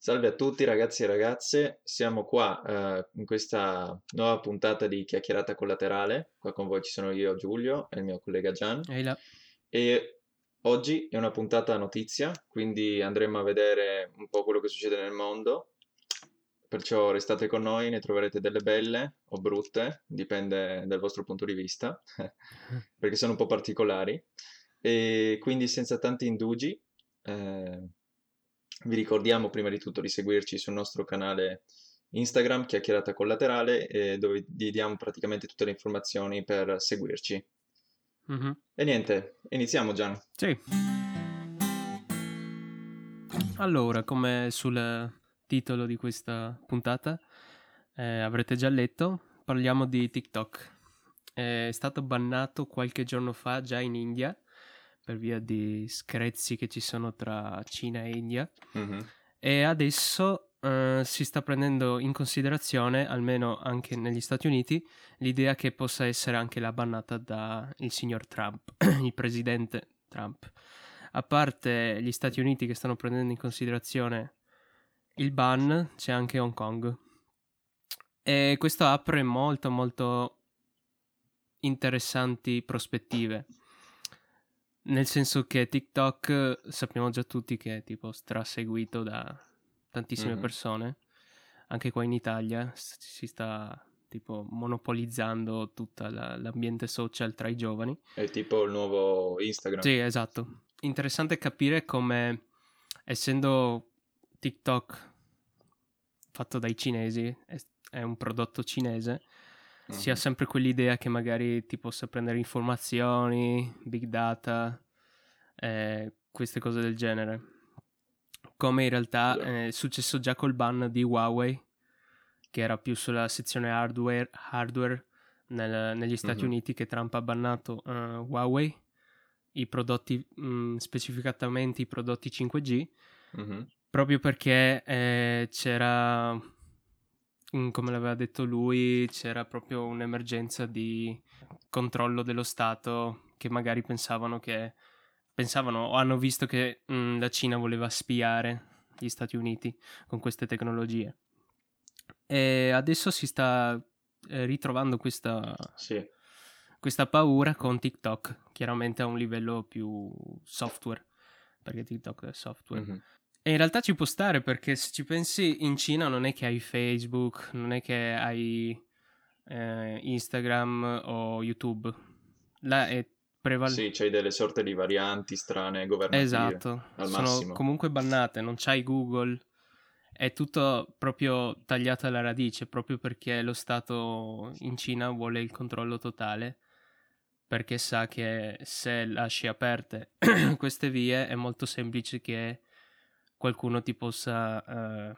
Salve a tutti ragazzi e ragazze, siamo qua eh, in questa nuova puntata di Chiacchierata Collaterale. Qua con voi ci sono io, Giulio, e il mio collega Gian. E oggi è una puntata notizia, quindi andremo a vedere un po' quello che succede nel mondo. Perciò restate con noi, ne troverete delle belle o brutte, dipende dal vostro punto di vista, perché sono un po' particolari. E quindi senza tanti indugi, eh, vi ricordiamo prima di tutto di seguirci sul nostro canale Instagram, chiacchierata collaterale, eh, dove vi diamo praticamente tutte le informazioni per seguirci. Mm-hmm. E niente, iniziamo Gian. Sì. Allora, come sul titolo di questa puntata eh, avrete già letto, parliamo di TikTok. È stato bannato qualche giorno fa già in India per via di screzi che ci sono tra Cina e India. Mm-hmm. E adesso uh, si sta prendendo in considerazione, almeno anche negli Stati Uniti, l'idea che possa essere anche la bannata dal signor Trump, il presidente Trump. A parte gli Stati Uniti che stanno prendendo in considerazione il ban, c'è anche Hong Kong. E questo apre molto molto interessanti prospettive nel senso che TikTok sappiamo già tutti che è tipo straseguito da tantissime mm-hmm. persone. Anche qua in Italia si sta tipo monopolizzando tutto la, l'ambiente social tra i giovani. È tipo il nuovo Instagram. Sì, esatto. Interessante capire come, essendo TikTok fatto dai cinesi, è, è un prodotto cinese, mm-hmm. si ha sempre quell'idea che magari ti possa prendere informazioni, big data, eh, queste cose del genere. Come in realtà eh, è successo già col ban di Huawei, che era più sulla sezione hardware, hardware nel, negli Stati mm-hmm. Uniti, che Trump ha bannato uh, Huawei, i prodotti, mh, mm, specificatamente i prodotti 5G, mm-hmm. proprio perché eh, c'era come l'aveva detto lui, c'era proprio un'emergenza di controllo dello Stato che magari pensavano che pensavano o hanno visto che mh, mm, la Cina voleva spiare gli Stati Uniti con queste tecnologie. E adesso si sta eh, ritrovando questa, sì. questa paura con TikTok, chiaramente a un livello più software, perché TikTok è software. Mm-hmm. E in realtà ci può stare perché se ci pensi in Cina non è che hai Facebook, non è che hai eh, Instagram o YouTube. Là è prevalente. Sì, c'hai delle sorte di varianti strane governative. Esatto, al sono massimo. comunque bannate, non c'hai Google. È tutto proprio tagliato alla radice, proprio perché lo Stato in Cina vuole il controllo totale, perché sa che se lasci aperte queste vie è molto semplice che qualcuno ti possa uh,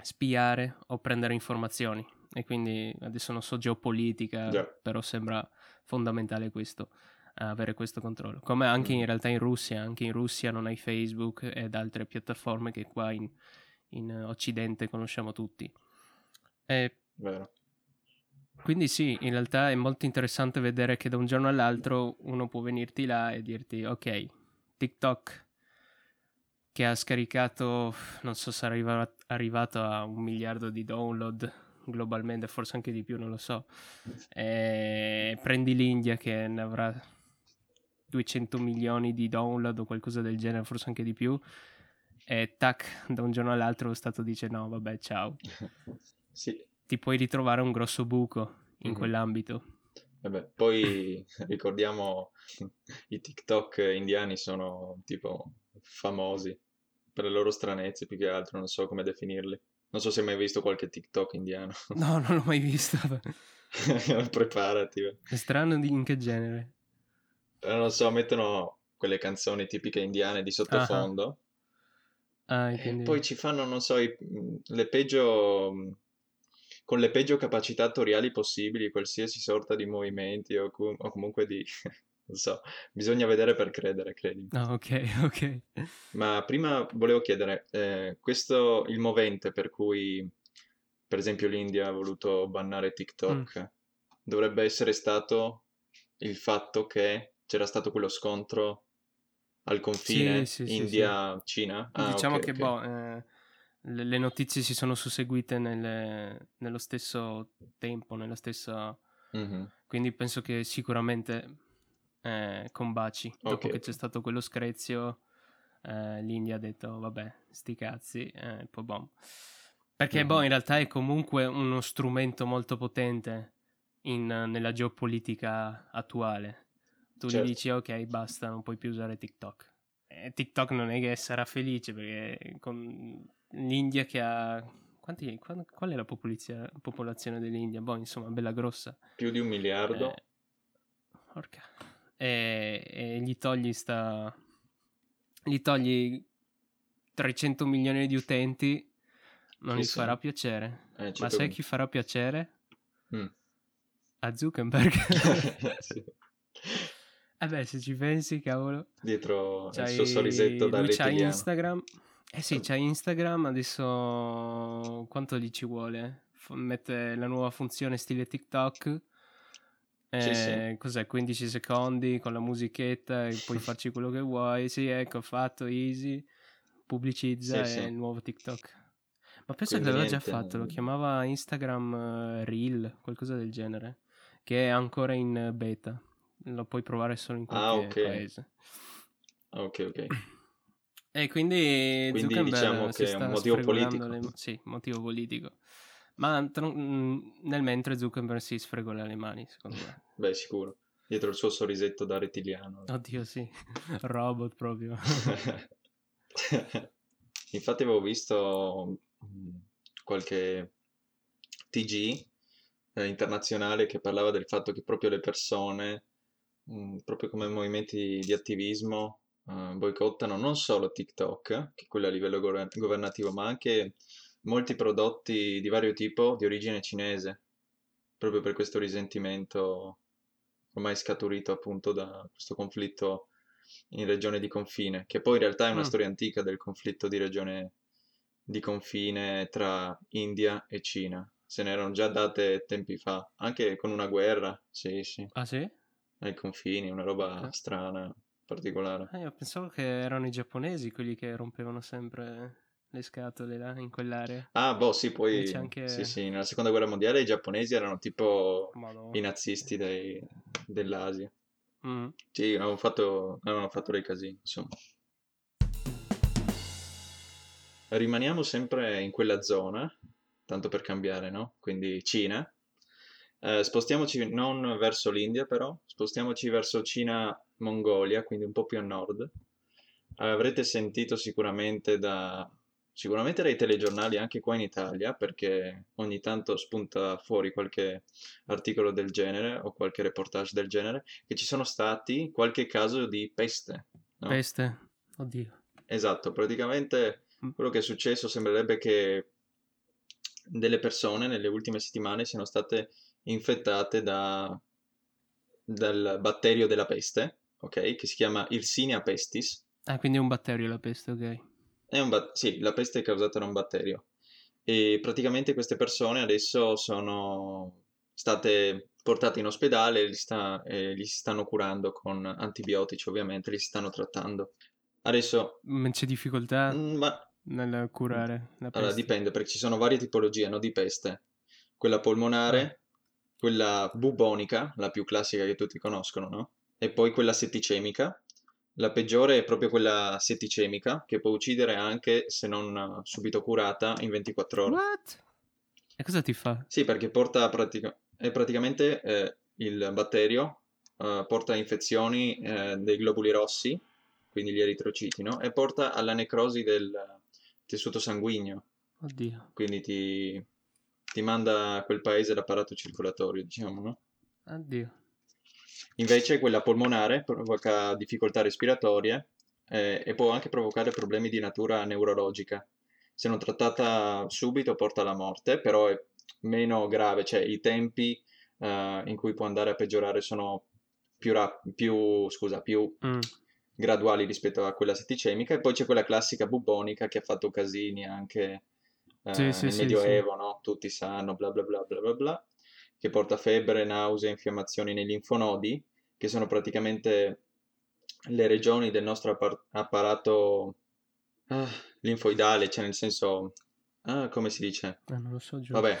spiare o prendere informazioni. E quindi adesso non so geopolitica, yeah. però sembra fondamentale questo, avere questo controllo. Come anche mm. in realtà in Russia, anche in Russia non hai Facebook ed altre piattaforme che qua in, in Occidente conosciamo tutti. E Vero. Quindi sì, in realtà è molto interessante vedere che da un giorno all'altro uno può venirti là e dirti ok, TikTok che ha scaricato, non so se è arrivato a un miliardo di download globalmente, forse anche di più, non lo so. E prendi l'India che ne avrà 200 milioni di download o qualcosa del genere, forse anche di più. E tac, da un giorno all'altro lo Stato dice no, vabbè, ciao. sì. Ti puoi ritrovare un grosso buco in mm-hmm. quell'ambito. Vabbè, poi ricordiamo i TikTok indiani sono tipo famosi per le loro stranezze più che altro, non so come definirli. Non so se hai mai visto qualche TikTok indiano. No, non l'ho mai visto. Preparati. È strano di in che genere? Eh, non so, mettono quelle canzoni tipiche indiane di sottofondo. Ah, e poi ci fanno, non so, i, le peggio con le peggio capacità attoriali possibili, qualsiasi sorta di movimenti o, com- o comunque di non so, bisogna vedere per credere, credi. Ah, ok, ok. Ma prima volevo chiedere, eh, questo, il movente per cui, per esempio, l'India ha voluto bannare TikTok, mm. dovrebbe essere stato il fatto che c'era stato quello scontro al confine sì, sì, India-Cina? Sì, ah, diciamo okay, che, okay. boh, eh, le, notizie si sono susseguite nelle, nello stesso tempo, nella stessa... Mm-hmm. Quindi penso che sicuramente eh, combaci. Dopo Ok, che ok. c'è stato quello screzio, eh, l'India ha detto, vabbè, sti cazzi, eh, poi bom. Perché, boh, Mhm. in realtà è comunque uno strumento molto potente in- nella geopolitica attuale. Tu gli Certo. dici, ok, basta, non puoi più usare TikTok. E TikTok non è che sarà felice perché con l'India che ha... Quanti, qua- qual è la popolizia- popolazione dell'India? Boh, insomma, bella grossa. Più di un miliardo. Eh, porca. E, e gli togli sta... Gli togli 300 milioni di utenti, non Sì, gli sì. farà piacere. Eh, Ma certo sai chi farà piacere? Mm. A Zuckerberg. Sì. Eh beh, se ci pensi, cavolo. Dietro il C'hai- suo sorrisetto da lui c'ha. Instagram. Eh sì, c'ha Instagram, adesso quanto gli ci vuole? F- mette la nuova funzione stile TikTok. Sì, Eh, sì. Cos'è? 15 secondi con la musichetta e puoi farci quello che vuoi. Sì, ecco, fatto, easy. Pubblicizza Sì, sì. il nuovo TikTok. Ma penso Quindi che l'aveva già fatto, lo chiamava Instagram eh, Reel, qualcosa del genere, che è ancora in eh, beta. Lo puoi provare solo in Ah, qualche ok. paese. Ok, ok. E quindi, Quindi Zuckerberg diciamo che è un motivo politico. le- Sì, motivo politico. Ma tr- mm, nel mentre Zuckerberg si sfregola le mani, secondo me. Beh, sicuro. Dietro il suo sorrisetto da rettiliano. Oddio, sì. Robot proprio. Infatti avevo visto mm, qualche TG eh, internazionale che parlava del fatto che proprio le persone, mm, proprio come movimenti di attivismo, eh, boicottano non solo TikTok, che è quello a livello gover- governativo, ma anche molti prodotti di vario tipo di origine cinese, proprio per questo risentimento ormai scaturito appunto da questo conflitto in regione di confine, che poi in realtà è una Mm. storia antica del conflitto di regione di confine tra India e Cina. Se ne erano già date tempi fa, anche con una guerra, sì, sì, Ah sì? ai confini, una roba Ok. strana, particolare. Ah, io pensavo che erano i giapponesi quelli che rompevano sempre le scatole là, in quell'area. Ah, boh, sì, poi, anche... sì, sì, nella seconda guerra mondiale i giapponesi erano tipo Madonna. i nazisti dei- dell'Asia. Mm. Sì, avevano fatto, avevano fatto dei casini, insomma. Rimaniamo sempre in quella zona, tanto per cambiare, no? Quindi Cina. Eh, spostiamoci non verso l'India, però, spostiamoci verso Cina-Mongolia, quindi un po' più a nord. Avrete sentito sicuramente da, sicuramente dai telegiornali anche qua in Italia, perché ogni tanto spunta fuori qualche articolo del genere o qualche reportage del genere, che ci sono stati qualche caso di peste, no? Peste. Oddio. Esatto, praticamente Mm. quello che è successo sembrerebbe che delle persone nelle ultime settimane siano state infettate da, dal batterio della peste, ok? Che si chiama Yersinia pestis. Ah, quindi è un batterio la peste, ok. È un bat- sì, la peste è causata da un batterio. E praticamente queste persone adesso sono state portate in ospedale e li, sta- e li si stanno curando con antibiotici, ovviamente, li si stanno trattando. Adesso, C'è difficoltà mm, ma nel curare la Allora, peste? dipende perché ci sono varie tipologie, no, di peste. Quella polmonare, quella bubonica, la più classica che tutti conoscono, no? E poi quella setticemica. La peggiore è proprio quella setticemica, che può uccidere anche se non eh, subito curata in 24 ore. What? E cosa ti fa? Sì, perché porta pratica- è praticamente eh, il batterio eh, porta infezioni eh, dei globuli rossi, quindi gli eritrociti, no? E porta alla necrosi del tessuto sanguigno. Oddio. quindi ti, ti manda a quel paese l'apparato circolatorio, diciamo, no? Oddio. Invece quella polmonare provoca difficoltà respiratorie eh, e può anche provocare problemi di natura neurologica. Se non trattata subito porta alla morte, però è meno grave, cioè i tempi eh, in cui può andare a peggiorare sono più, rap- più, scusa, più Mm. graduali rispetto a quella setticemica e poi c'è quella classica bubonica che ha fatto casini anche eh, Sì, sì, nel sì, Medioevo, no? Tutti sanno, bla bla bla bla bla bla, che porta febbre, nausea, infiammazioni nei linfonodi, che sono praticamente le regioni del nostro appar- apparato ah, linfoidale, cioè nel senso Ah, come si dice? Ah, non lo so, giù. Vabbè.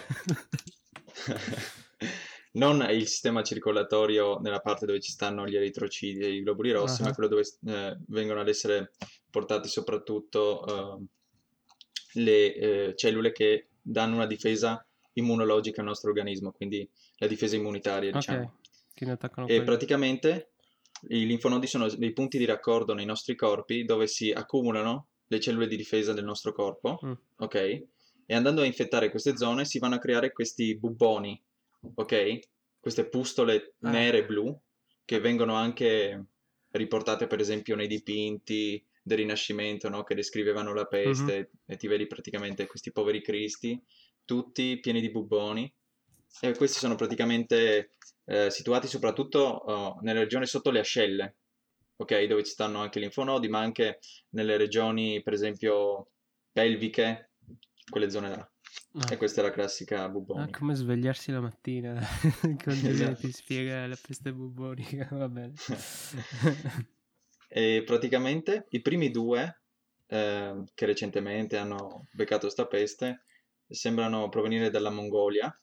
non il sistema circolatorio nella parte dove ci stanno gli eritrociti e i globuli rossi, Ah, ma quello dove eh, vengono ad essere portati soprattutto eh, le eh, cellule che danno una difesa immunologica al nostro organismo, quindi la difesa immunitaria, diciamo. Ok, che ne attaccano E quelli. praticamente i linfonodi sono dei punti di raccordo nei nostri corpi dove si accumulano le cellule di difesa del nostro corpo, Mm. ok? E andando a infettare queste zone si vanno a creare questi bubboni, ok? Queste pustole Ah. nere e blu che vengono anche riportate per esempio nei dipinti del Rinascimento, no? Che descrivevano la peste e ti vedi praticamente questi poveri cristi, tutti pieni di bubboni. E questi sono praticamente eh, situati soprattutto oh, nelle regioni sotto le ascelle, ok? Dove ci stanno anche i linfonodi, ma anche nelle regioni, per esempio, pelviche, quelle zone là. Ah. E questa è la classica Ah, bubboni. come svegliarsi la mattina con Esatto. ti spiega la peste bubbonica, va bene. E praticamente i primi due eh, che recentemente hanno beccato sta peste sembrano provenire dalla Mongolia.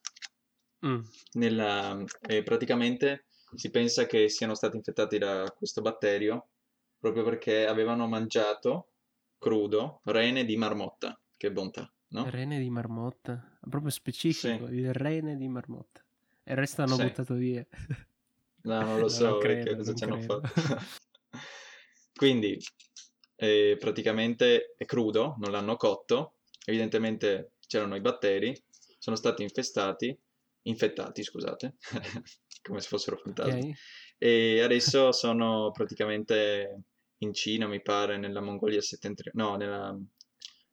Mm, Nella- e praticamente si pensa che siano stati infettati da questo batterio proprio perché avevano mangiato crudo rene di marmotta. Che bontà, no? Rene di marmotta, proprio specifico, il rene di marmotta. E il resto hanno Sì. buttato via. No, non lo Non so credo, che cosa non ci hanno credo. fatto. Quindi, eh, praticamente è crudo, non l'hanno cotto, evidentemente c'erano i batteri, sono stati infestati, infettati, scusate, come se fossero fantasmi, Ok? e adesso sono praticamente in Cina, mi pare, nella Mongolia settentrionale, no, nella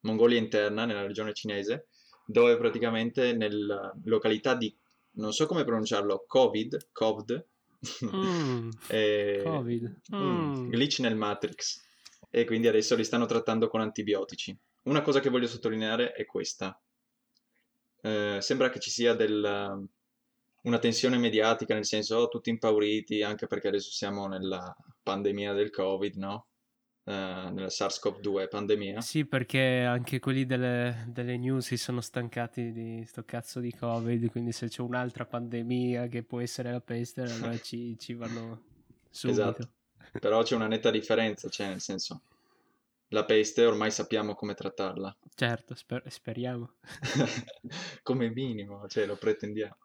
Mongolia interna, nella regione cinese, dove praticamente nella località di, non so come pronunciarlo, Covid, Covid, Mm, e- Covid. Mm, Mm. glitch nel Matrix e quindi adesso li stanno trattando con antibiotici. Una cosa che voglio sottolineare è questa. Eh, sembra che ci sia del- una tensione mediatica, nel senso, oh, tutti impauriti, anche perché adesso siamo nella pandemia del Covid, no? Eh, nella SARS-CoV-2 pandemia. Sì, perché anche quelli delle, delle news si sono stancati di sto cazzo di Covid, quindi se c'è un'altra pandemia che può essere la peste, allora ci, ci vanno subito. Esatto. Però c'è una netta differenza, cioè nel senso, la peste ormai sappiamo come trattarla. Certo, sper- speriamo. come minimo, cioè lo pretendiamo.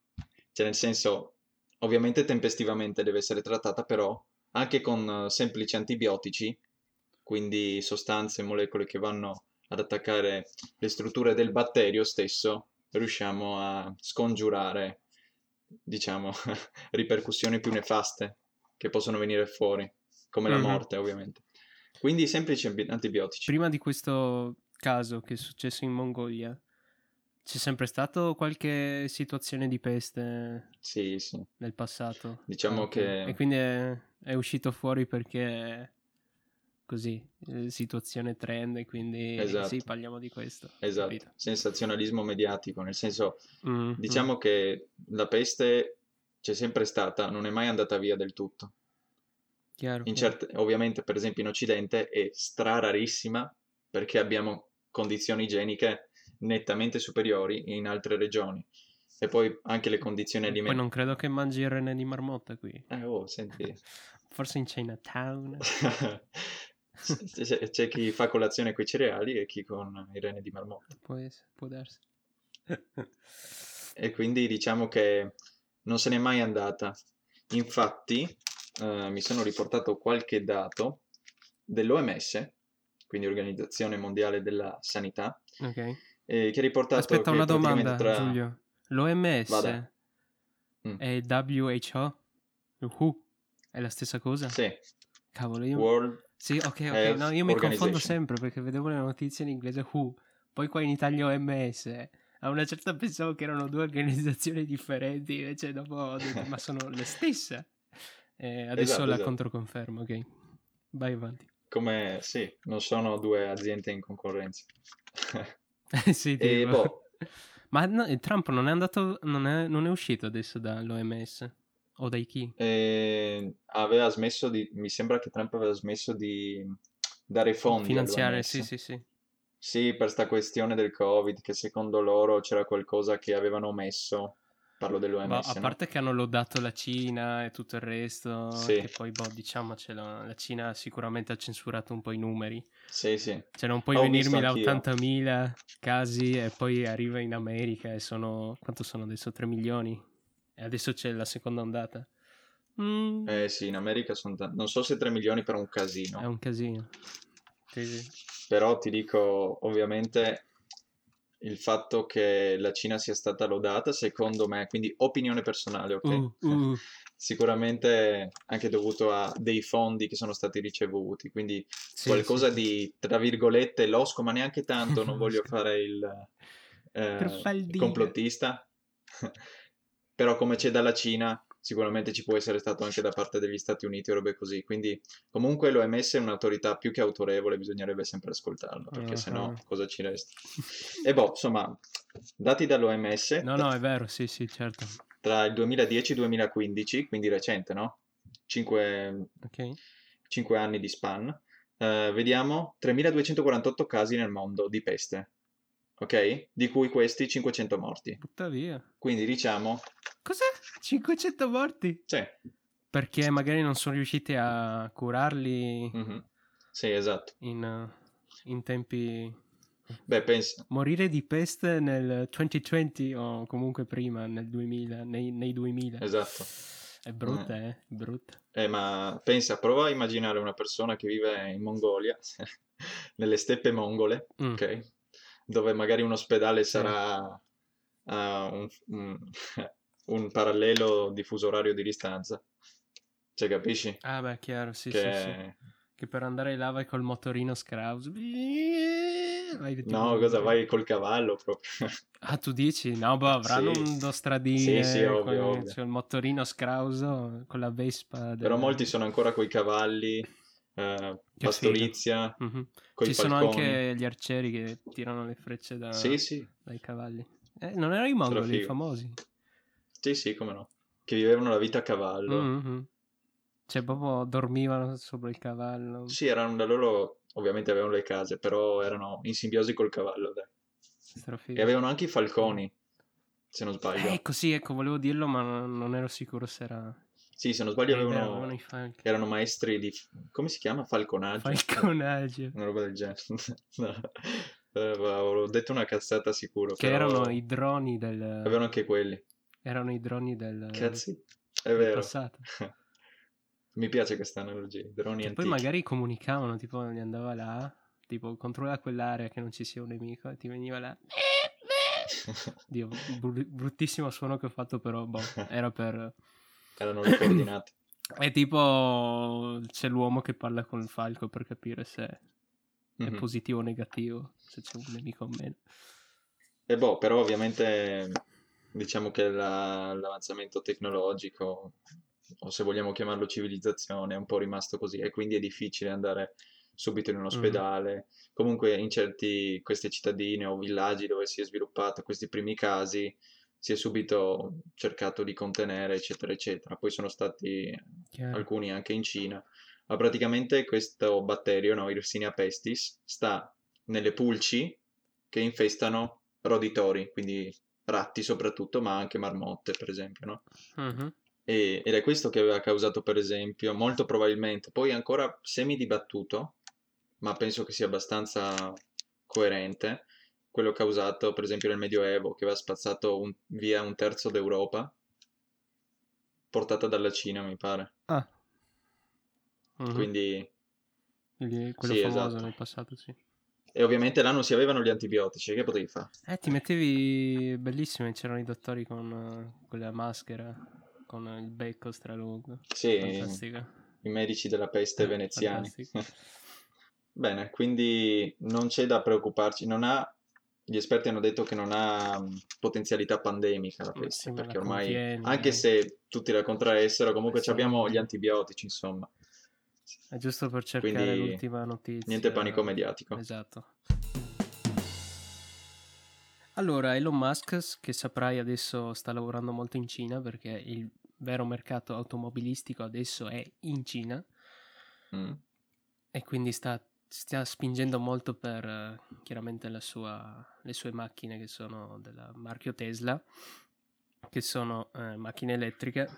Cioè nel senso, ovviamente tempestivamente deve essere trattata, però anche con eh, semplici antibiotici, quindi sostanze, molecole che vanno ad attaccare le strutture del batterio stesso, riusciamo a scongiurare, diciamo, ripercussioni più nefaste che possono venire fuori, come la Mhm. morte, ovviamente. Quindi semplici antibiotici. Prima di questo caso che è successo in Mongolia, c'è sempre stato qualche situazione di peste Sì, sì. nel passato? Diciamo ok. che- E quindi è, è uscito fuori perché così, eh, situazione trend e quindi Esatto. sì, parliamo di questo. Esatto, capito? sensazionalismo mediatico, nel senso, Mm, diciamo che la peste c'è sempre stata, non è mai andata via del tutto. Chiaro, certe- ovviamente, per esempio, in Occidente è strararissima perché abbiamo condizioni igieniche nettamente superiori in altre regioni. E poi anche le condizioni Poi alimentari. non credo che mangi il rene di marmotta qui. Eh, oh, senti. Forse in Chinatown. C'è, c'è chi fa colazione con i cereali e chi con i rene di marmotta. Può, essere, può darsi. E quindi diciamo che non se n'è mai andata. Infatti, eh, mi sono riportato qualche dato dell'OMS, quindi Organizzazione Mondiale della Sanità, ok. eh, che ha riportato Aspetta una domanda, tra... Giulio. L'OMS Vada. E WHO? WHO? È la stessa cosa? Sì, Cavolo, io... World Sì, ok, ok. No, io mi confondo sempre perché vedevo le notizie in inglese WHO, poi qua in Italia OMS. A una certa pensavo che erano due organizzazioni differenti, invece dopo ho detto, ma sono le stesse. E adesso Esatto, la esatto. controconfermo, ok. Vai avanti. come... Sì, non sono due aziende in concorrenza. sì, E boh, Ma no, Trump non è andato, non è, non è uscito adesso dall'OMS? O dai chi? eh, aveva smesso di... Mi sembra che Trump aveva smesso di dare fondi Finanziare, sì, sì, sì. Sì, per sta questione del Covid, che secondo loro c'era qualcosa che avevano omesso. Parlo dell'OMS, a no? parte che hanno lodato la Cina e tutto il resto, Sì, che poi, boh, diciamocelo, la Cina sicuramente ha censurato un po' i numeri. sì, sì. Cioè, non puoi Ho venirmi da anch'io. 80.000 casi e poi arriva in America e sono... quanto sono adesso? 3 milioni? E adesso c'è la seconda ondata. Mm, Eh sì, in America sono tanti. Non so se 3 milioni per un è casino. un casino. Sì, sì. Però ti dico, ovviamente, il fatto che la Cina sia stata lodata, secondo me, quindi opinione personale, ok? Uh, uh, Sicuramente anche dovuto a dei fondi che sono stati ricevuti, quindi sì, qualcosa sì. di, tra virgolette, losco, ma neanche tanto, non voglio fare il eh, Truffaldino. complottista. Però come c'è dalla Cina, sicuramente ci può essere stato anche da parte degli Stati Uniti o robe così. Quindi comunque l'OMS è un'autorità più che autorevole, bisognerebbe sempre ascoltarla, perché sennò Ah. cosa ci resta? E boh, insomma, dati dall'OMS, No, no, è vero, sì, sì, certo. tra il 2010 e il 2015, quindi recente, no? 5, Ok. anni di span, eh, vediamo 3248 casi nel mondo di peste, ok? Di cui questi 500 morti. Butta via. Quindi diciamo, Cos'è? 500 morti? sì, Perché magari non sono riusciti a curarli mhm, Sì, esatto. in, in tempi... Beh, pensa, Morire di peste nel 2020 o comunque prima, nel 2000, nei, nei 2000. esatto. È brutta, eh? È brutta. Eh, ma pensa, prova a immaginare una persona che vive in Mongolia, nelle steppe mongole, Mm. ok? Dove magari un ospedale sarà a un, un- un parallelo diffuso orario di distanza. Cioè, capisci? Ah beh, chiaro, sì, Che... sì, sì. Che per andare là vai col motorino Scraus. No, cosa vai col cavallo proprio? Ah, tu dici? No, boh, avranno Sì. un due stradine Sì, sì, ovvio, con ovvio. cioè, il motorino Scrauso con la Vespa. del- Però molti sono ancora coi cavalli, eh, pastorizia, Mhm. coi Ci sono anche gli arcieri che tirano le frecce da- Sì, sì, dai cavalli. Eh, non erano i mongoli, i famosi. sì, sì, come no. Che vivevano la vita a cavallo. Mhm. Cioè, proprio dormivano sopra il cavallo. Sì, erano da loro, ovviamente avevano le case, però erano in simbiosi col cavallo, dai. Strafigo. E avevano anche i falconi, se non sbaglio. Eh, ecco, sì, ecco, volevo dirlo, ma non, non ero sicuro se era... Sì, se non sbaglio avevano, erano maestri di... come si chiama? Falconaggio? Falconaggio. Una roba del genere. No. Eh, avevo detto una cazzata sicuro, Che però erano i droni del... avevano anche quelli. Erano i droni del, Cazzi, è vero. passato. Mi piace questa analogia, droni Che poi magari comunicavano, tipo, gli andava là, tipo, controlla quell'area che non ci sia un nemico, e ti veniva là... Dio, bru- bruttissimo suono che ho fatto, però, boh, era per... Erano le coordinate. È tipo, c'è l'uomo che parla con il falco per capire se è Mhm. positivo o negativo, se c'è un nemico o meno. E boh, però ovviamente diciamo che la- l'avanzamento tecnologico, o se vogliamo chiamarlo civilizzazione, è un po' rimasto così e quindi è difficile andare subito in un ospedale. Comunque in certi queste cittadine o villaggi dove si è sviluppato questi primi casi si è subito cercato di contenere, eccetera, eccetera. Poi sono stati Chiaro. alcuni anche in Cina. Ma praticamente questo batterio, no, Yersinia pestis, sta nelle pulci che infestano roditori, quindi ratti soprattutto, ma anche marmotte, per esempio, no? Mhm. E- ed è questo che aveva causato, per esempio, molto probabilmente, poi ancora semi-dibattuto, ma penso che sia abbastanza coerente, quello causato, per esempio, nel Medioevo, che aveva spazzato un- via un terzo d'Europa, portata dalla Cina, mi pare. Ah. Mhm. Quindi, Quindi quello sì, famoso esatto. nel passato, sì. e ovviamente là non si avevano gli antibiotici, che potevi fare? Eh, ti mettevi bellissimo, c'erano i dottori con eh, quella maschera, con il becco stralungo. Sì, Fantastico. i medici della peste Eh, veneziani. Bene, quindi non c'è da preoccuparci, non ha, gli esperti hanno detto che non ha mh, potenzialità pandemica la peste, sì, perché la ormai, contieni, anche se tutti la contraessero, comunque sì. abbiamo gli antibiotici, insomma, È giusto per cercare Quindi, l'ultima notizia. niente panico mediatico. Esatto. Allora, Elon Musk, che saprai adesso sta lavorando molto in Cina perché il vero mercato automobilistico adesso è in Cina Mm. e quindi sta stia spingendo molto per eh, chiaramente sua, le sue macchine che sono del marchio Tesla, che sono eh, macchine elettriche.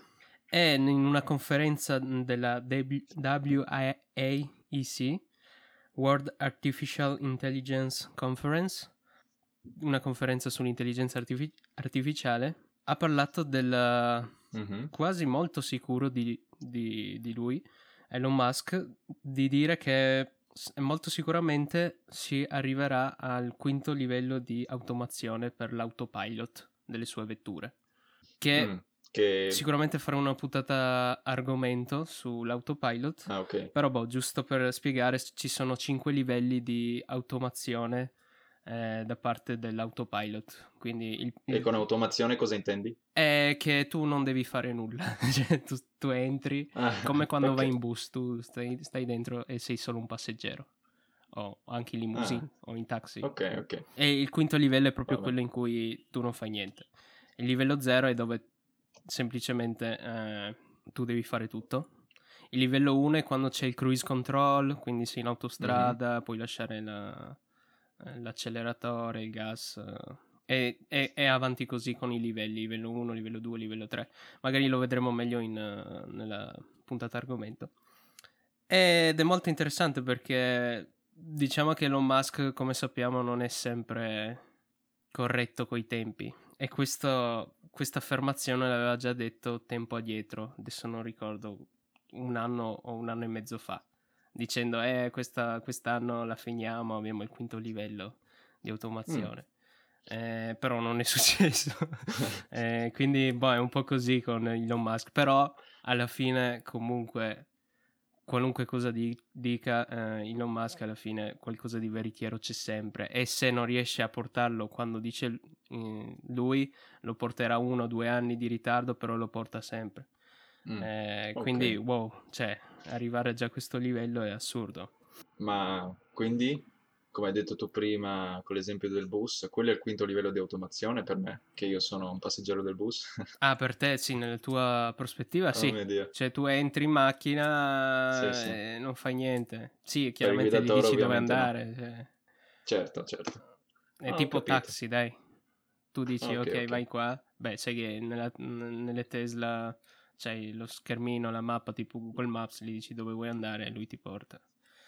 E in una conferenza della WIAEC, World Artificial Intelligence Conference, una conferenza sull'intelligenza artific- artificiale, ha parlato del mm-hmm. quasi molto sicuro di, di, di lui, Elon Musk, di dire che molto sicuramente si arriverà al quinto livello di automazione per l'autopilot delle sue vetture. Che, mm, che... sicuramente farà una puntata argomento sull'autopilot. Ah, ok. Però, boh, giusto per spiegare, ci sono cinque livelli di automazione eh, da parte dell'autopilot. Quindi il, il... E con automazione cosa intendi? È che tu non devi fare nulla, cioè tu, tu entri ah, come quando okay. vai in bus, tu stai, stai, dentro e sei solo un passeggero. O anche in limousine ah. o in taxi. Ok, ok. E il quinto livello è proprio Vabbè. quello in cui tu non fai niente. Il livello zero è dove semplicemente eh, tu devi fare tutto. Il livello 1 è quando c'è il cruise control, quindi sei in autostrada, mm-hmm. puoi lasciare la, l'acceleratore, il gas. E, e, e, avanti così con i livelli, livello 1, livello 2, livello 3. Magari lo vedremo meglio in, uh, nella puntata argomento. Ed è molto interessante perché diciamo che Elon Musk, come sappiamo, non è sempre corretto coi tempi. E questo, questa affermazione l'aveva già detto tempo addietro, adesso non ricordo, un anno o un anno e mezzo fa dicendo eh questa, quest'anno la finiamo, abbiamo il quinto livello di automazione. Mm. Eh, però non è successo. eh, quindi boh, è un po' così con Elon Musk. Però alla fine, comunque, qualunque cosa di- dica eh, Elon Musk, alla fine qualcosa di veritiero c'è sempre. E se non riesce a portarlo quando dice eh, lui, lo porterà uno o due anni di ritardo, però lo porta sempre. Mm. Eh, okay. Quindi, wow, cioè, arrivare già a questo livello è assurdo. Ma quindi, come hai detto tu prima con l'esempio del bus, quello è il quinto livello di automazione per me, che io sono un passeggero del bus. ah, per te sì, nella tua prospettiva oh, sì. Cioè tu entri in macchina sì, sì. e non fai niente. Sì, chiaramente gli dici dove andare. No. Cioè. Certo, certo. È oh, tipo taxi, dai. Tu dici ok, okay, okay. vai qua. Beh, sai che nella, nelle Tesla c'hai lo schermino, la mappa tipo Google Maps, gli dici dove vuoi andare e lui ti porta.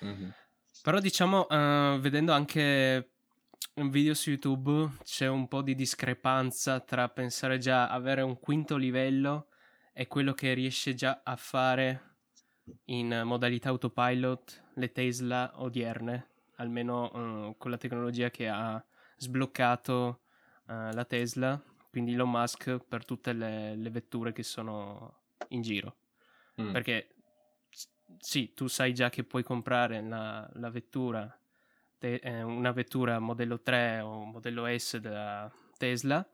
Mm-hmm. Però diciamo, uh, vedendo anche un video su YouTube, c'è un po' di discrepanza tra pensare già avere un quinto livello e quello che riesce già a fare in modalità autopilot le Tesla odierne, almeno uh, con la tecnologia che ha sbloccato uh, la Tesla, quindi Elon Musk per tutte le, le vetture che sono in giro. Mm. Perché sì, tu sai già che puoi comprare la, la vettura, te, eh, una vettura modello 3 o modello S della Tesla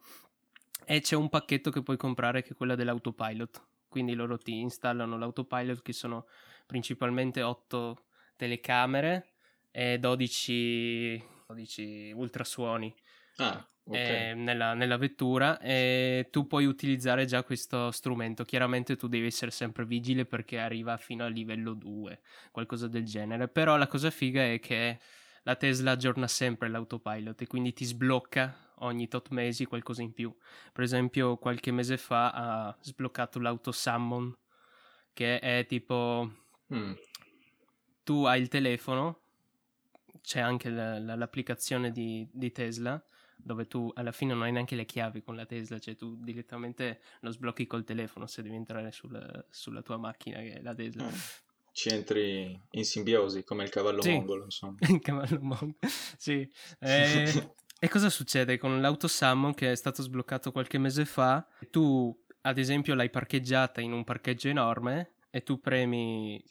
e c'è un pacchetto che puoi comprare che è quella dell'autopilot. Quindi loro ti installano l'autopilot che sono principalmente 8 telecamere e 12, 12 ultrasuoni. Ah, okay. eh, nella, nella, vettura e tu puoi utilizzare già questo strumento. Chiaramente tu devi essere sempre vigile perché arriva fino al livello 2, qualcosa del genere. Però la cosa figa è che la Tesla aggiorna sempre l'autopilot e quindi ti sblocca ogni tot mesi qualcosa in più. Per esempio, qualche mese fa ha sbloccato l'auto Summon, che è tipo mm. tu hai il telefono, c'è anche la, la, l'applicazione di, di Tesla dove tu alla fine non hai neanche le chiavi con la Tesla, cioè tu direttamente lo sblocchi col telefono se devi entrare sul, sulla tua macchina che è la Tesla. Mm. Ci entri in simbiosi come il cavallo sì, mongolo, insomma. il cavallo mongolo, sì. Eh, e cosa succede con l'auto Summon che è stato sbloccato qualche mese fa? Tu, ad esempio, l'hai parcheggiata in un parcheggio enorme e tu premi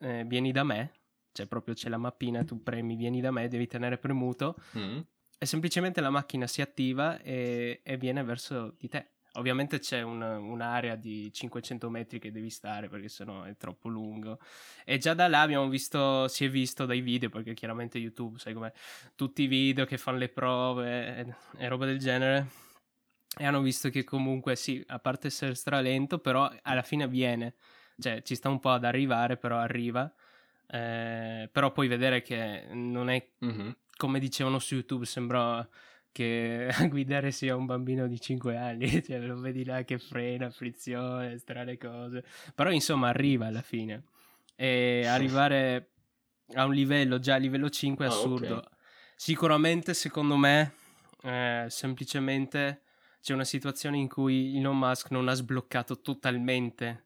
eh, vieni da me, cioè proprio c'è la mappina, tu premi vieni da me, devi tenere premuto. Mm e semplicemente la macchina si attiva e, e viene verso di te. Ovviamente c'è un, un'area di 500 metri che devi stare perché sennò è troppo lungo. E già da là abbiamo visto, si è visto dai video, perché chiaramente YouTube, sai come tutti i video che fanno le prove e, e roba del genere. E hanno visto che comunque sì, a parte essere stralento, però alla fine viene. Cioè ci sta un po' ad arrivare, però arriva Eh, però puoi vedere che non è Mhm. Come dicevano su YouTube, sembra che a guidare sia un bambino di 5 anni, cioè lo vedi là che frena, frizione, strane cose. Però insomma arriva alla fine. E arrivare a un livello già a livello 5 è Ah, ok. assurdo. Sicuramente, secondo me, eh, semplicemente c'è una situazione in cui Elon Musk non ha sbloccato totalmente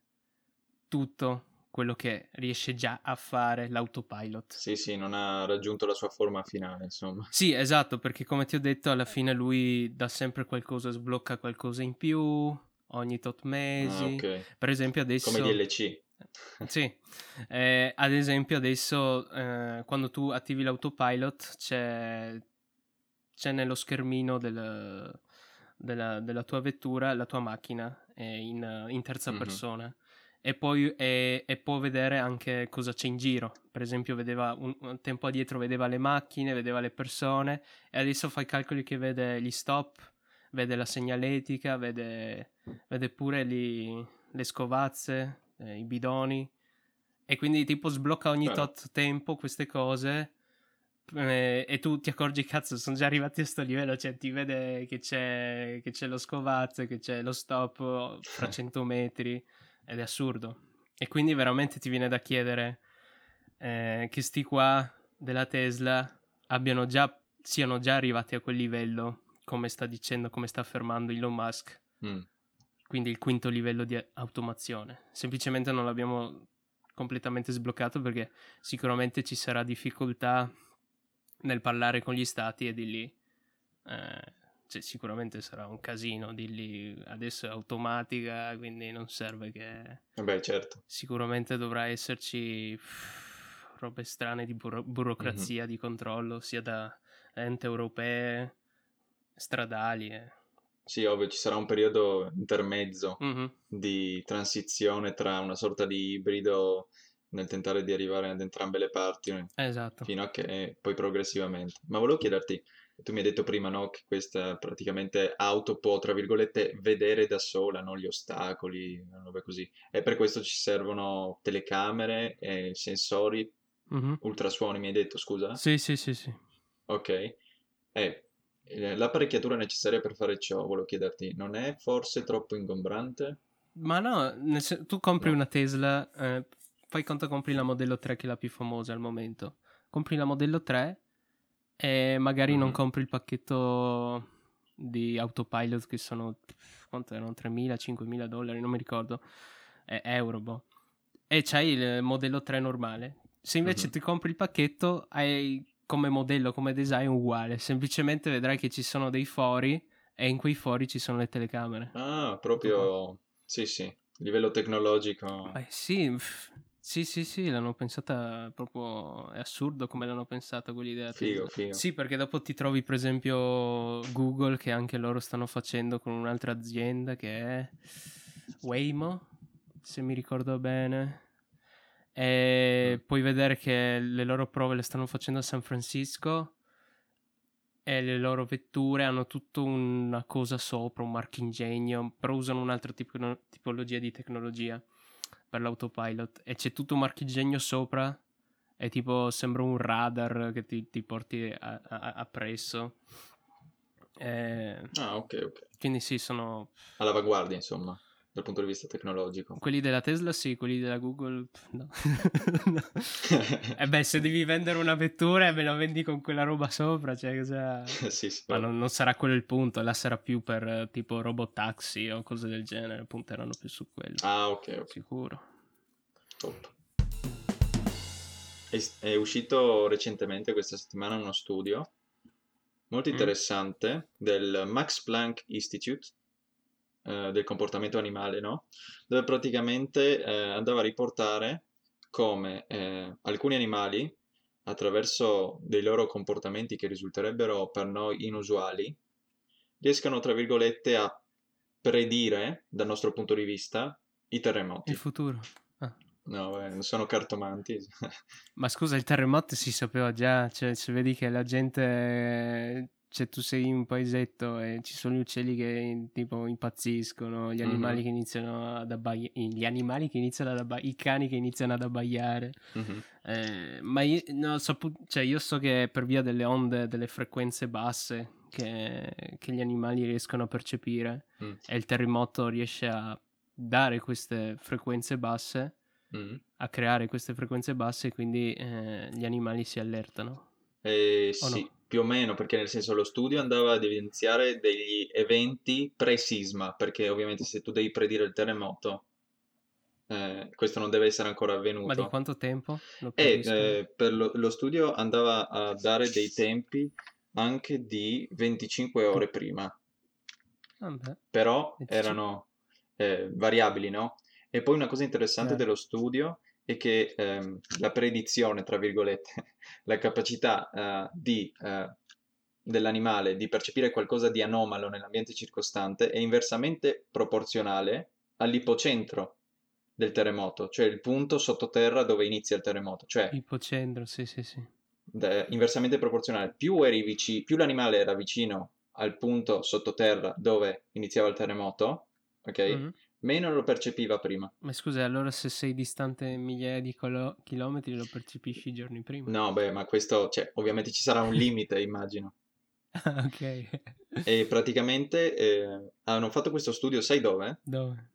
tutto quello che riesce già a fare l'autopilot. Sì, sì, non ha raggiunto la sua forma finale, insomma. Sì, esatto, perché come ti ho detto, alla fine lui dà sempre qualcosa, sblocca qualcosa in più ogni tot Ah, mesi. ok. Per esempio adesso... Come DLC. Sì, Eh, ad esempio adesso eh, quando tu attivi l'autopilot c'è, c'è nello schermino del- della, della tua vettura la tua macchina è in, in terza Mhm. persona e poi e, e può vedere anche cosa c'è in giro. Per esempio vedeva un, un tempo addietro vedeva le macchine, vedeva le persone e adesso fa i calcoli che vede gli stop, vede la segnaletica, vede, vede pure gli- le scovazze, eh, i bidoni e quindi tipo sblocca ogni Bello. tot tempo queste cose eh, e tu ti accorgi cazzo sono già arrivati a sto livello cioè ti vede che c'è, che c'è lo scovazzo che c'è lo stop fra 100 metri ed è assurdo e quindi veramente ti viene da chiedere eh, che sti qua della Tesla abbiano già siano già arrivati a quel livello come sta dicendo come sta affermando Elon Musk Mm. quindi il quinto livello di automazione. Semplicemente non l'abbiamo completamente sbloccato perché sicuramente ci sarà difficoltà nel parlare con gli stati e di lì. eh, cioè, sicuramente sarà un casino di lì adesso è automatica quindi non serve che Vabbè, certo. sicuramente dovrà esserci pff, robe strane di buro- burocrazia di controllo sia da ente europee stradali e... Sì, ovvio, ci sarà un periodo intermezzo Mhm. di transizione tra una sorta di ibrido nel tentare di arrivare ad entrambe le parti, eh, esatto fino a che poi progressivamente. Ma volevo chiederti, tu mi hai detto prima, no, che questa praticamente auto può, tra virgolette, vedere da sola, no, gli ostacoli, così. E per questo ci servono telecamere e sensori, Mhm. ultrasuoni, mi hai detto, scusa? Sì, sì, sì, sì. Ok. E eh, l'apparecchiatura necessaria per fare ciò, volevo chiederti, non è forse troppo ingombrante? Ma no, sen- tu compri No. una Tesla, eh, fai conto compri la modello 3 che è la più famosa al momento. Compri la modello 3 e magari non Mhm. compri il pacchetto di autopilot che sono, quanto erano, 3.000, 5.000 dollari, non mi ricordo, eh, euro, boh. E c'hai il modello 3 normale. Se invece Mhm. ti compri il pacchetto, hai come modello, come design uguale. Semplicemente vedrai che ci sono dei fori e in quei fori ci sono le telecamere. Ah, proprio... Sì, sì, livello tecnologico. Beh, sì, sì, sì, sì, l'hanno pensata proprio. È assurdo come l'hanno pensata quell'idea. Figo, figo. Sì, perché dopo ti trovi, per esempio, Google, che anche loro stanno facendo con un'altra azienda che è Waymo, se mi ricordo bene. E Mm. puoi vedere che le loro prove le stanno facendo a San Francisco e le loro vetture hanno tutta una cosa sopra, un marchingegno, però usano un'altra tipo- tipologia di tecnologia per l'autopilot e c'è tutto un marchingegno sopra e tipo sembra un radar che ti, ti porti a- a- appresso. Eh, Ah, ok, ok. quindi sì, sono All'avanguardia, insomma, dal punto di vista tecnologico. quelli della Tesla, sì, quelli della Google, no. No. E beh, se devi vendere una vettura e me la vendi con quella roba sopra, cioè cosa... Sì, sì, Ma non, non sarà quello il punto, là sarà più per eh, tipo robotaxi o cose del genere, punteranno più su quello, Ah, ok, ok, sicuro. top. È, è uscito recentemente questa settimana uno studio molto Mm. interessante del Max Planck Institute eh, del comportamento animale, no? Dove praticamente eh, andava a riportare come eh, alcuni animali, attraverso dei loro comportamenti che risulterebbero per noi inusuali, riescano, tra virgolette, a predire, dal nostro punto di vista, i terremoti. Il futuro. Ah. No, eh, sono cartomanti. Ma scusa, il terremoto si sapeva già, cioè se vedi che la gente cioè tu sei in un paesetto e ci sono gli uccelli che tipo impazziscono, gli animali mm-hmm. che iniziano ad abbaiare, gli animali che iniziano ad abbaiare, i cani che iniziano ad abbaiare. Mm-hmm. Eh, ma io, no, so, cioè io so che per via delle onde, delle frequenze basse che, che gli animali riescono a percepire mm. e il terremoto riesce a dare queste frequenze basse, mm. a creare queste frequenze basse quindi eh, gli animali si allertano. Eh, sì, no? Più o meno, perché nel senso lo studio andava ad evidenziare degli eventi pre-sisma, perché ovviamente se tu devi predire il terremoto, eh, questo non deve essere ancora avvenuto. Ma di quanto tempo? E eh, per lo, lo, studio andava a dare dei tempi anche di 25 ore prima. Vabbè. Però 25. erano eh, variabili, no? E poi una cosa interessante dello studio è che ehm, la predizione, tra virgolette, la capacità uh, di, uh, dell'animale di percepire qualcosa di anomalo nell'ambiente circostante è inversamente proporzionale all'ipocentro del terremoto, cioè il punto sottoterra dove inizia il terremoto. Cioè, ipocentro, sì, sì, sì. De, inversamente proporzionale. Più, vici- più l'animale era vicino al punto sottoterra dove iniziava il terremoto, ok? Mm-hmm Meno lo percepiva prima. Ma scusa, allora se sei distante migliaia di colo- chilometri lo percepisci giorni prima? No, beh, ma questo, cioè, ovviamente ci sarà un limite, immagino. Ah, ok. e praticamente eh, hanno fatto questo studio, sai dove? Dove?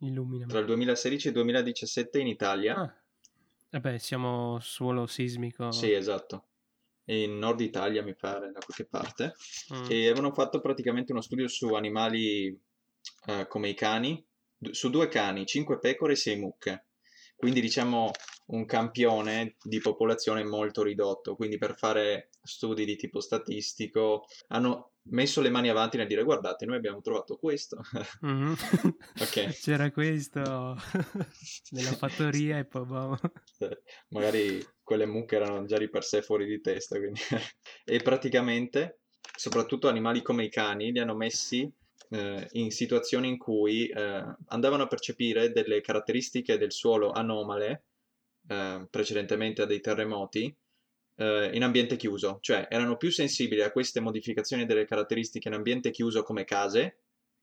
Illuminami. Tra il 2016 e il 2017 in Italia. Ah. Vabbè, siamo suolo sismico. Sì, esatto. In Nord Italia, mi pare, da qualche parte. Mm. E avevano fatto praticamente uno studio su animali eh, come i cani, su due cani, cinque pecore e sei mucche. Quindi diciamo un campione di popolazione molto ridotto. Quindi per fare studi di tipo statistico hanno messo le mani avanti nel dire guardate noi abbiamo trovato questo. Mm-hmm. okay. C'era questo nella fattoria e poi boh. Magari quelle mucche erano già di per sé fuori di testa. Quindi... e praticamente, soprattutto animali come i cani, li hanno messi eh, in situazioni in cui eh, andavano a percepire delle caratteristiche del suolo anomale eh, precedentemente a dei terremoti eh, in ambiente chiuso, cioè erano più sensibili a queste modificazioni delle caratteristiche in ambiente chiuso come case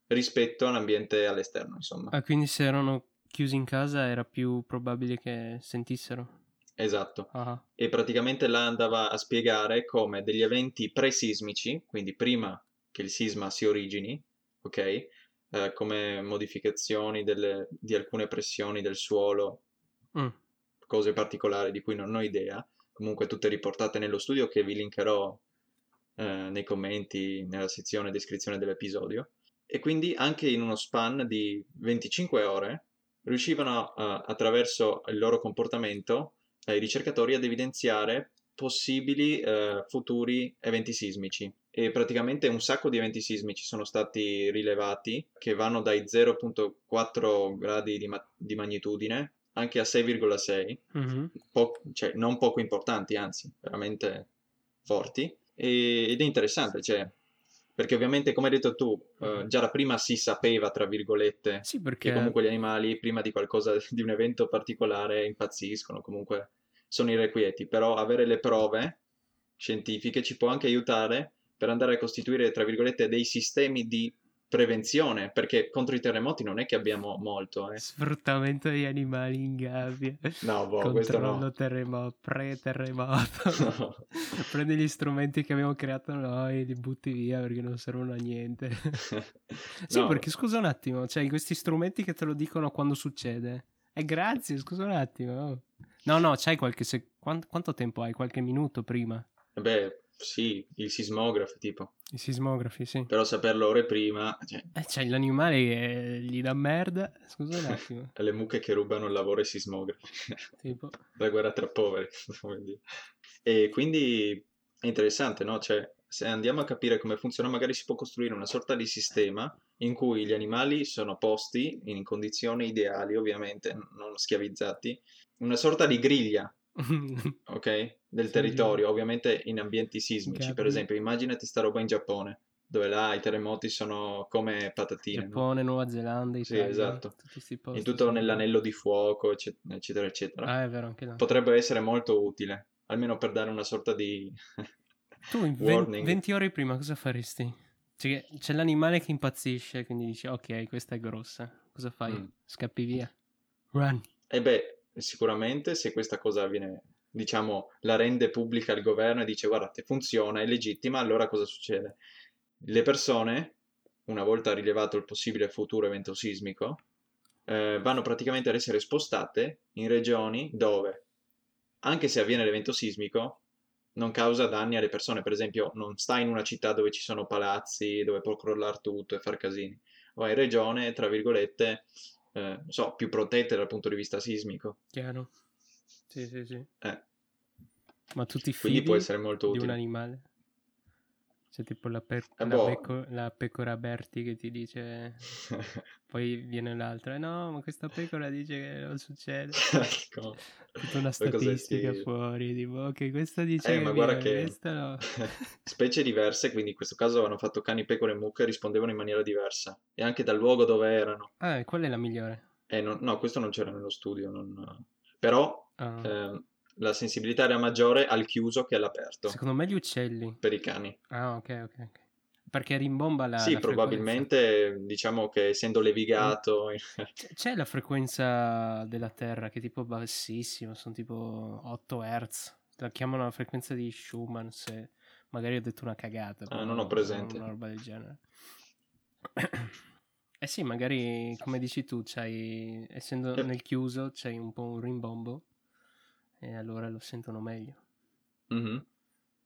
rispetto all'ambiente all'esterno, insomma. Ah, quindi se erano chiusi in casa era più probabile che sentissero. Esatto. Uh-huh. E praticamente là andava a spiegare come degli eventi pre-sismici, quindi prima che il sisma si origini, ok? Eh, come modificazioni delle, di alcune pressioni del suolo, mm. cose particolari di cui non ho idea, comunque tutte riportate nello studio che vi linkerò eh, nei commenti, nella sezione descrizione dell'episodio. E quindi anche in uno span di 25 ore riuscivano uh, attraverso il loro comportamento eh, i ricercatori ad evidenziare possibili uh, futuri eventi sismici e praticamente un sacco di eventi sismici sono stati rilevati che vanno dai 0.4 gradi di, ma- di magnitudine anche a 6,6, mm-hmm. po- cioè non poco importanti, anzi veramente forti. E- ed è interessante, cioè, perché ovviamente come hai detto tu, uh, già da prima si sapeva, tra virgolette, sì, perché... che comunque gli animali prima di qualcosa, di un evento particolare impazziscono, comunque sono irrequieti, però avere le prove scientifiche ci può anche aiutare per andare a costituire, tra virgolette, dei sistemi di prevenzione, perché contro i terremoti non è che abbiamo molto. Eh. Sfruttamento degli animali in gabbia. No, boh, questo no. terremoto, pre-terremoto. No. Prendi gli strumenti che abbiamo creato noi e li butti via perché non servono a niente. sì, no. perché scusa un attimo, cioè questi strumenti che te lo dicono quando succede. Eh, grazie, scusa un attimo. No, no, c'hai qualche... Se... Quanto, quanto tempo hai? Qualche minuto prima? Beh, sì, il sismografi tipo. I sismografi, sì. Però saperlo ore prima... Cioè... Eh, c'è l'animale che gli dà merda. Scusa un attimo. le mucche che rubano il lavoro ai sismografi. tipo. La guerra tra poveri. e quindi è interessante, no? Cioè, se andiamo a capire come funziona, magari si può costruire una sorta di sistema in cui gli animali sono posti in condizioni ideali, ovviamente, non schiavizzati, una sorta di griglia ok? Del sì, territorio, sì. ovviamente in ambienti sismici. Okay. Per esempio, immaginati sta roba in Giappone, dove là i terremoti sono come patatine. Giappone, no? Nuova Zelanda, Italia. Sì, esatto. Posti, in tutto nell'anello di fuoco, eccetera, eccetera. Ah, è vero, anche là. Potrebbe essere molto utile, almeno per dare una sorta di... tu in 20, 20 ore prima cosa faresti? Cioè, c'è l'animale che impazzisce, quindi dici ok, questa è grossa. Cosa fai? Mm. Scappi via. Run. E eh beh, sicuramente se questa cosa viene, diciamo, la rende pubblica il governo e dice guardate, funziona, è legittima, allora cosa succede? Le persone, una volta rilevato il possibile futuro evento sismico, eh, vanno praticamente ad essere spostate in regioni dove, anche se avviene l'evento sismico, non causa danni alle persone. Per esempio, non sta in una città dove ci sono palazzi, dove può crollare tutto e far casini. O in regione, tra virgolette, eh, so, più protette dal punto di vista sismico. Chiaro. Sì, sì, sì. Eh. Ma tutti i figli può essere molto di un animale? C'è tipo la, per- la, boh. peco- la, pecora Berti che ti dice, poi viene l'altra, no, ma questa pecora dice che non succede. Ecco. Tutta una statistica fuori, tipo, ok, questa dice eh, che ma guarda viene, che no. specie diverse, quindi in questo caso hanno fatto cani, pecore e mucche e rispondevano in maniera diversa, e anche dal luogo dove erano. Ah, qual è la migliore? Eh, non, no, questo non c'era nello studio, non... però... Ah. Eh, la sensibilità era maggiore al chiuso che all'aperto. Secondo me gli uccelli. Per i cani. Ah, ok, ok. okay. Perché rimbomba la. Sì, la probabilmente frequenza. diciamo che essendo levigato. C'è la frequenza della Terra che è tipo bassissima, sono tipo 8 Hz. La chiamano la frequenza di Schumann. Se magari ho detto una cagata. Ah, non ho presente. Una roba del genere. Eh sì, magari come dici tu, c'hai, essendo nel chiuso, c'hai un po' un rimbombo e allora lo sentono meglio. Mm-hmm.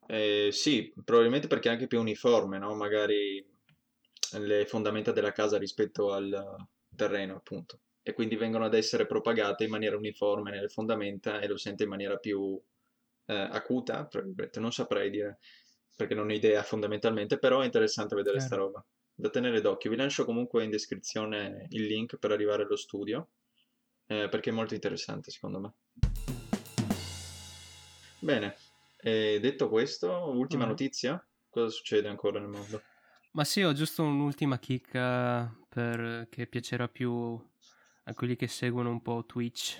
Eh, sì, probabilmente perché è anche più uniforme, no? Magari le fondamenta della casa rispetto al terreno, appunto. E quindi vengono ad essere propagate in maniera uniforme nelle fondamenta e lo sente in maniera più eh, acuta, non saprei dire, perché non ho idea fondamentalmente, però è interessante vedere questa certo. roba. Da tenere d'occhio. Vi lascio comunque in descrizione il link per arrivare allo studio, eh, perché è molto interessante secondo me. Bene, e detto questo, ultima mm. notizia? Cosa succede ancora nel mondo? Ma sì, ho giusto un'ultima chicca per... che piacerà più a quelli che seguono un po' Twitch,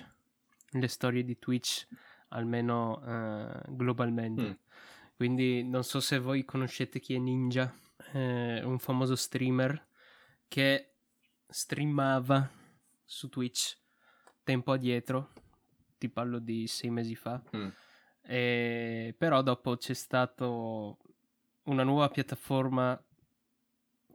le storie di Twitch, almeno uh, globalmente. Mm. Quindi non so se voi conoscete chi è Ninja, eh, un famoso streamer che streamava su Twitch tempo addietro, ti parlo di sei mesi fa. Mm e, però dopo c'è stata una nuova piattaforma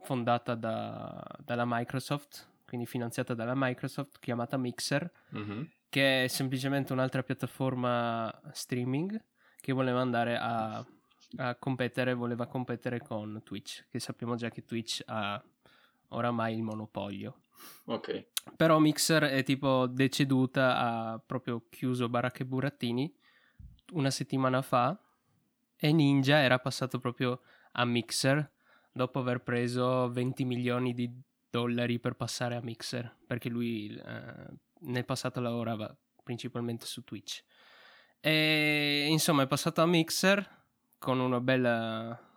fondata da, dalla Microsoft, quindi finanziata dalla Microsoft, chiamata Mixer, mm-hmm. che è semplicemente un'altra piattaforma streaming che voleva andare a, a competere, voleva competere con Twitch, che sappiamo già che Twitch ha oramai il monopolio. Ok. Però Mixer è tipo deceduta, ha proprio chiuso baracche e burattini una settimana fa e Ninja era passato proprio a Mixer dopo aver preso 20 milioni di dollari per passare a Mixer perché lui eh, nel passato lavorava principalmente su Twitch. E insomma è passato a Mixer con una bella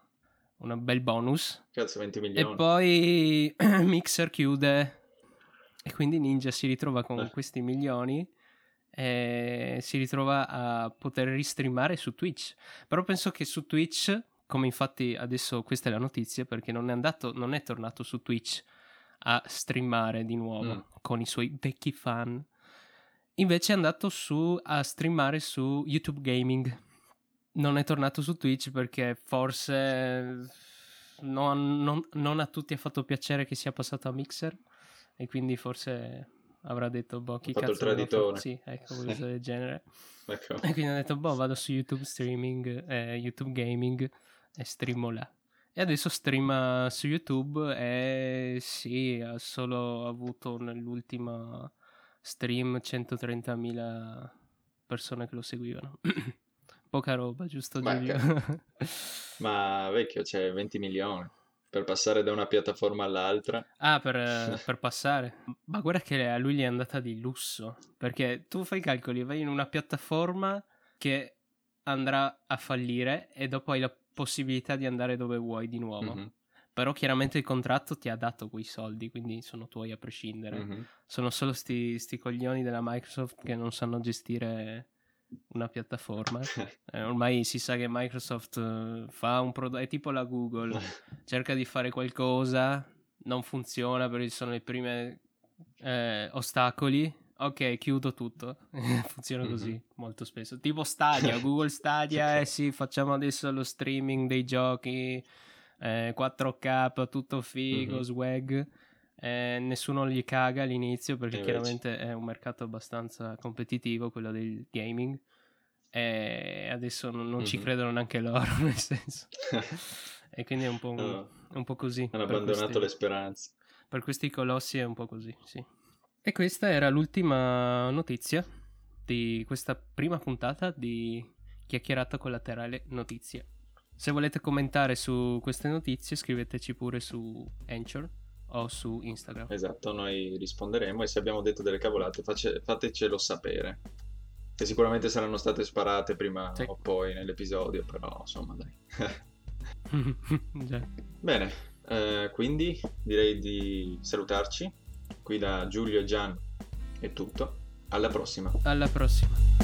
una bel bonus. Cazzo 20 milioni. e poi Mixer chiude e quindi Ninja si ritrova con eh. questi milioni e si ritrova a poter ristreamare su Twitch. Però penso che su Twitch, come infatti adesso questa è la notizia, perché non è andato, non è tornato su Twitch a streamare di nuovo mm. con i suoi vecchi fan. Invece è andato su a streamare su YouTube Gaming. Non è tornato su Twitch perché forse non, non, non a tutti ha fatto piacere che sia passato a Mixer e quindi forse avrà detto, boh, chi cazzo il traditore. Sì, ecco, qualcosa del genere. ecco. E quindi ha detto, boh, vado su YouTube Streaming, eh, YouTube Gaming e streamo là. E adesso streama su YouTube e sì, ha solo avuto nell'ultima stream 130.000 persone che lo seguivano. Poca roba, giusto Giulio? Ma vecchio, c'è 20 milioni per passare da una piattaforma all'altra. Ah, per, per, passare. Ma guarda che a lui gli è andata di lusso. Perché tu fai i calcoli, vai in una piattaforma che andrà a fallire e dopo hai la possibilità di andare dove vuoi di nuovo. Mm-hmm. Però chiaramente il contratto ti ha dato quei soldi, quindi sono tuoi a prescindere. Mm-hmm. Sono solo sti, sti coglioni della Microsoft che non sanno gestire una piattaforma. Eh, ormai si sa che Microsoft eh, fa un prodotto, è tipo la Google, cerca di fare qualcosa, non funziona perché ci sono i primi eh, ostacoli. Ok, chiudo tutto. funziona così mm-hmm. molto spesso. Tipo Stadia, Google Stadia, eh sì, facciamo adesso lo streaming dei giochi 4K, eh, tutto figo, mm-hmm. swag. Eh, nessuno gli caga all'inizio perché Invece. chiaramente è un mercato abbastanza competitivo quello del gaming e adesso non, non mm-hmm. ci credono neanche loro nel senso e quindi è un po', un, no. un po così hanno abbandonato questi, le speranze per questi colossi è un po' così sì e questa era l'ultima notizia di questa prima puntata di chiacchierata collaterale notizie se volete commentare su queste notizie scriveteci pure su Anchor o su Instagram. Esatto, noi risponderemo e se abbiamo detto delle cavolate face- fatecelo sapere. Che sicuramente saranno state sparate prima sì. o poi nell'episodio, però insomma dai. Bene, eh, quindi direi di salutarci. Qui da Giulio e Gian è tutto. Alla prossima. Alla prossima.